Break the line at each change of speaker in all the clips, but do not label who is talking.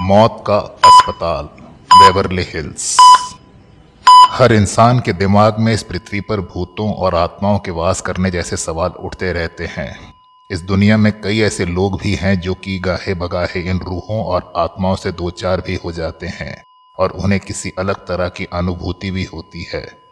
मौत का अस्पताल, बेवरली हिल्स। हर इंसान के दिमाग में इस पृथ्वी पर भूतों और आत्माओं के वास करने जैसे सवाल उठते रहते हैं। इस दुनिया में कई ऐसे लोग भी हैं जो कि गाहे बगाहे इन रूहों और आत्माओं से दो चार भी हो जाते हैं और उन्हें किसी अलग तरह की अनुभूति भी होती है।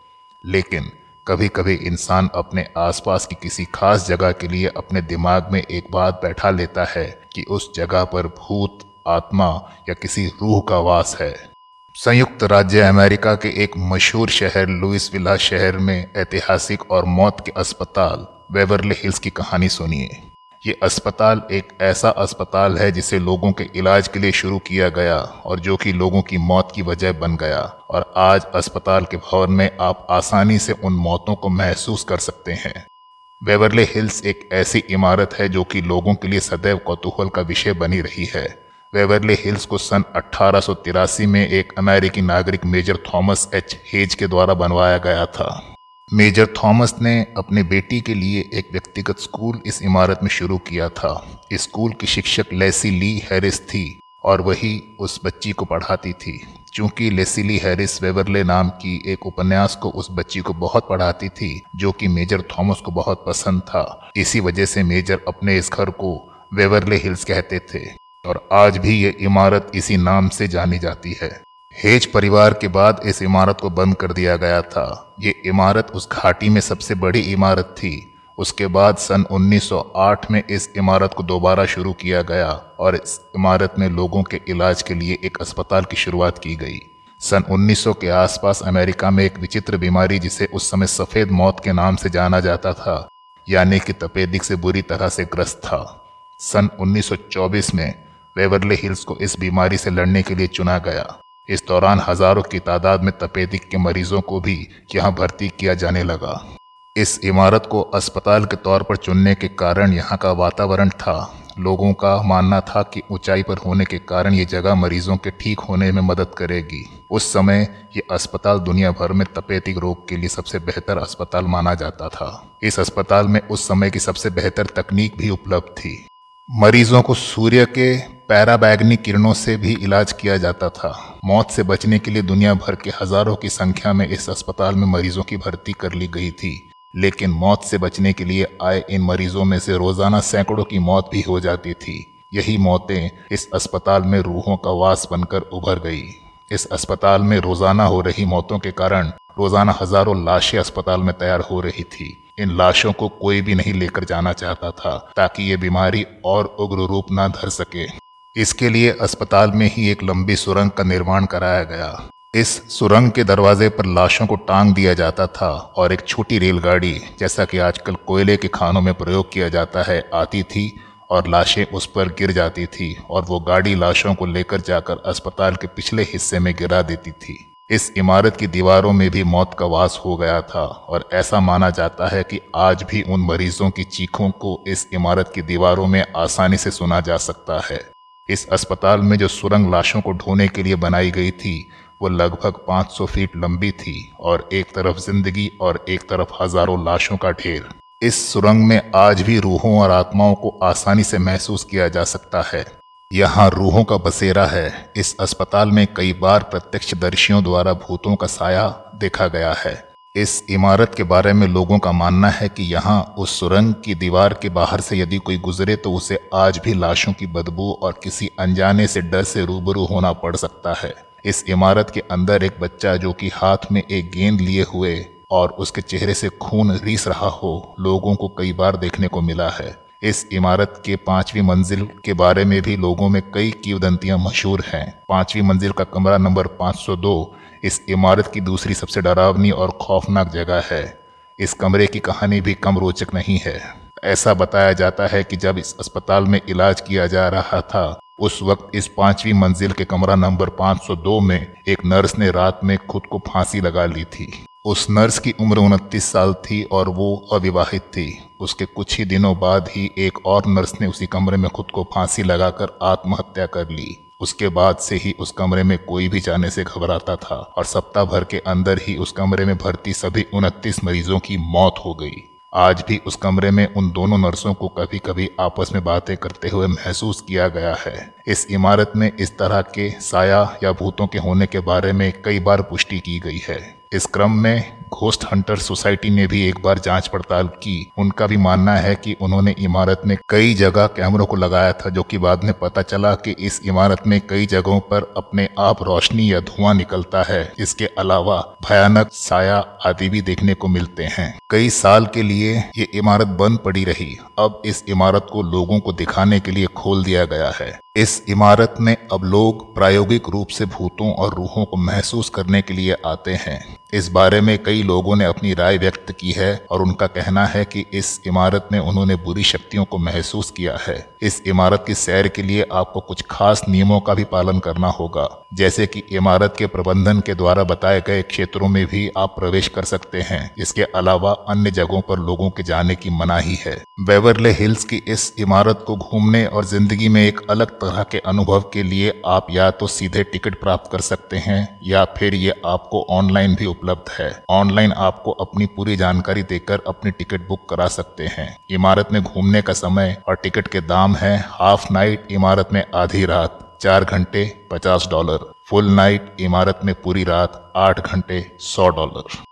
लेकिन कभी कभी इंसान अपने आसपास की किसी खास जगह के लिए अपने दिमाग में एक बात बैठा लेता है कि उस जगह पर भूत आत्मा या किसी रूह का वास है। संयुक्त राज्य अमेरिका के एक मशहूर शहर लुइस विला शहर में ऐतिहासिक और मौत के अस्पताल वेवरली हिल्स की कहानी सुनिए। ये अस्पताल एक ऐसा अस्पताल है जिसे लोगों के इलाज के लिए शुरू किया गया और जो कि लोगों की मौत की वजह बन गया। और आज अस्पताल के भवन में आप आसानी से उन मौतों को महसूस कर सकते हैं। वेवरले हिल्स एक ऐसी इमारत है जो कि लोगों के लिए सदैव कौतूहल का विषय बनी रही है। वेवरले हिल्स को सन अठारह में एक अमेरिकी नागरिक मेजर थॉमस एच. हेज के द्वारा बनवाया गया था। मेजर थॉमस ने अपने बेटी के लिए एक व्यक्तिगत स्कूल इस इमारत में शुरू किया था। स्कूल की शिक्षक लेसी ली हैरिस थी और वही उस बच्ची को पढ़ाती थी। चूँकि लेसिली हैरिस वेवरले नाम की एक उपन्यास को उस बच्ची को बहुत पढ़ाती थी, जो कि मेजर थॉमस को बहुत पसंद था। इसी वजह से मेजर अपने इस घर को वेवरले हिल्स कहते थे। और आज भी ये इमारत इसी नाम से जानी जाती है। हेज परिवार के बाद इस इमारत को बंद कर दिया गया था। ये इमारत उस घाटी में सबसे बड़ी इमारत थी। उसके बाद सन 1908 में इस इमारत को दोबारा शुरू किया गया और इस इमारत में लोगों के इलाज के लिए एक अस्पताल की शुरुआत की गई। सन 1900 के आसपास अमेरिका में एक विचित्र बीमारी जिसे उस समय सफ़ेद मौत के नाम से जाना जाता था, यानी कि तपेदिक से बुरी तरह से ग्रस्त था। सन 1924 में वेवरले हिल्स को इस बीमारी से लड़ने के लिए चुना गया। इस दौरान हज़ारों की तादाद में तपेदिक के मरीजों को भी यहाँ भर्ती किया जाने लगा। इस इमारत को अस्पताल के तौर पर चुनने के कारण यहाँ का वातावरण था। लोगों का मानना था कि ऊंचाई पर होने के कारण ये जगह मरीजों के ठीक होने में मदद करेगी। उस समय ये अस्पताल दुनिया भर में तपेदिक रोग के लिए सबसे बेहतर अस्पताल माना जाता था। इस अस्पताल में उस समय की सबसे बेहतर तकनीक भी उपलब्ध थी। मरीजों को सूर्य के पैराबैगनी किरणों से भी इलाज किया जाता था। मौत से बचने के लिए दुनिया भर के हज़ारों की संख्या में इस अस्पताल में मरीजों की भर्ती कर ली गई थी। लेकिन मौत से बचने के लिए आए इन मरीजों में से रोज़ाना सैकड़ों की मौत भी हो जाती थी। यही मौतें इस अस्पताल में रूहों का वास बनकर उभर गई। इस अस्पताल में रोज़ाना हो रही मौतों के कारण रोज़ाना हज़ारों लाशें अस्पताल में तैयार हो रही थी। इन लाशों को कोई भी नहीं लेकर जाना चाहता था, ताकि ये बीमारी और उग्र रूप न धर सके। इसके लिए अस्पताल में ही एक लंबी सुरंग का निर्माण कराया गया। इस सुरंग के दरवाजे पर लाशों को टांग दिया जाता था और एक छोटी रेलगाड़ी, जैसा कि आजकल कोयले के खानों में प्रयोग किया जाता है, आती थी और लाशें उस पर गिर जाती थी और वो गाड़ी लाशों को लेकर जाकर अस्पताल के पिछले हिस्से में गिरा देती थी। इस इमारत की दीवारों में भी मौत का वास हो गया था और ऐसा माना जाता है कि आज भी उन मरीजों की चीखों को इस इमारत की दीवारों में आसानी से सुना जा सकता है। इस अस्पताल में जो सुरंग लाशों को ढोने के लिए बनाई गई थी, वो लगभग 500 फीट लंबी थी और एक तरफ़ ज़िंदगी और एक तरफ़ हज़ारों लाशों का ढेर। इस सुरंग में आज भी रूहों और आत्माओं को आसानी से महसूस किया जा सकता है। यहाँ रूहों का बसेरा है। इस अस्पताल में कई बार प्रत्यक्षदर्शियों द्वारा भूतों का साया देखा गया है। इस इमारत के बारे में लोगों का मानना है कि यहाँ उस सुरंग की दीवार के बाहर से यदि कोई गुजरे तो उसे आज भी लाशों की बदबू और किसी अनजाने से डर से रूबरू होना पड़ सकता है। इस इमारत के अंदर एक बच्चा जो कि हाथ में एक गेंद लिए हुए और उसके चेहरे से खून रीस रहा हो, लोगों को कई बार देखने को मिला है। इस इमारत के पांचवी मंजिल के बारे में भी लोगों में कई कीवदंतियाँ मशहूर हैं। पांचवी मंजिल का कमरा नंबर 502 इस इमारत की दूसरी सबसे डरावनी और खौफनाक जगह है। इस कमरे की कहानी भी कम रोचक नहीं है। ऐसा बताया जाता है कि जब इस अस्पताल में इलाज किया जा रहा था, उस वक्त इस पांचवी मंजिल के कमरा नंबर 502 में एक नर्स ने रात में खुद को फांसी लगा ली थी। उस नर्स की उम्र उनतीस साल थी और वो अविवाहित थी। उसके कुछ ही दिनों बाद ही एक और नर्स ने उसी कमरे में खुद को फांसी लगाकर आत्महत्या कर ली। उसके बाद से ही उस कमरे में कोई भी जाने से घबराता था और सप्ताह भर के अंदर ही उस कमरे में भर्ती सभी उनतीस मरीजों की मौत हो गई। आज भी उस कमरे में उन दोनों नर्सों को कभी कभी आपस में बातें करते हुए महसूस किया गया है। इस इमारत में इस तरह के साया या भूतों के होने के बारे में कई बार पुष्टि की गई है। इस क्रम में घोस्ट हंटर सोसाइटी ने भी एक बार जाँच पड़ताल की। उनका भी मानना है कि उन्होंने इमारत में कई जगह कैमरों को लगाया था, जो कि बाद में पता चला कि इस इमारत में कई जगहों पर अपने आप रोशनी या धुआँ निकलता है। इसके अलावा भयानक साया आदि भी देखने को मिलते हैं। कई साल के लिए ये इमारत बंद पड़ी रही। अब इस इमारत को लोगों को दिखाने के लिए खोल दिया गया है। इस इमारत में अब लोग प्रायोगिक रूप से भूतों और रूहों को महसूस करने के लिए आते हैं। इस बारे में कई लोगों ने अपनी राय व्यक्त की है और उनका कहना है कि इस इमारत में उन्होंने बुरी शक्तियों को महसूस किया है। इस इमारत की सैर के लिए आपको कुछ खास नियमों का भी पालन करना होगा। जैसे कि इमारत के प्रबंधन के द्वारा बताए गए क्षेत्रों में भी आप प्रवेश कर सकते हैं। इसके अलावा अन्य जगहों पर लोगों के जाने की मनाही है। बेवरले हिल्स की इस इमारत को घूमने और ज़िंदगी में एक अलग तरह के अनुभव के लिए आप या तो सीधे टिकट प्राप्त कर सकते हैं या फिर ये आपको ऑनलाइन भी उपलब्ध है। ऑनलाइन आपको अपनी पूरी जानकारी देकर अपनी टिकट बुक करा सकते हैं। इमारत में घूमने का समय और टिकट के दाम है। हाफ़ नाइट इमारत में आधी रात, चार घंटे, पचास डॉलर। फुल नाइट इमारत में पूरी रात, आठ घंटे, सौ डॉलर।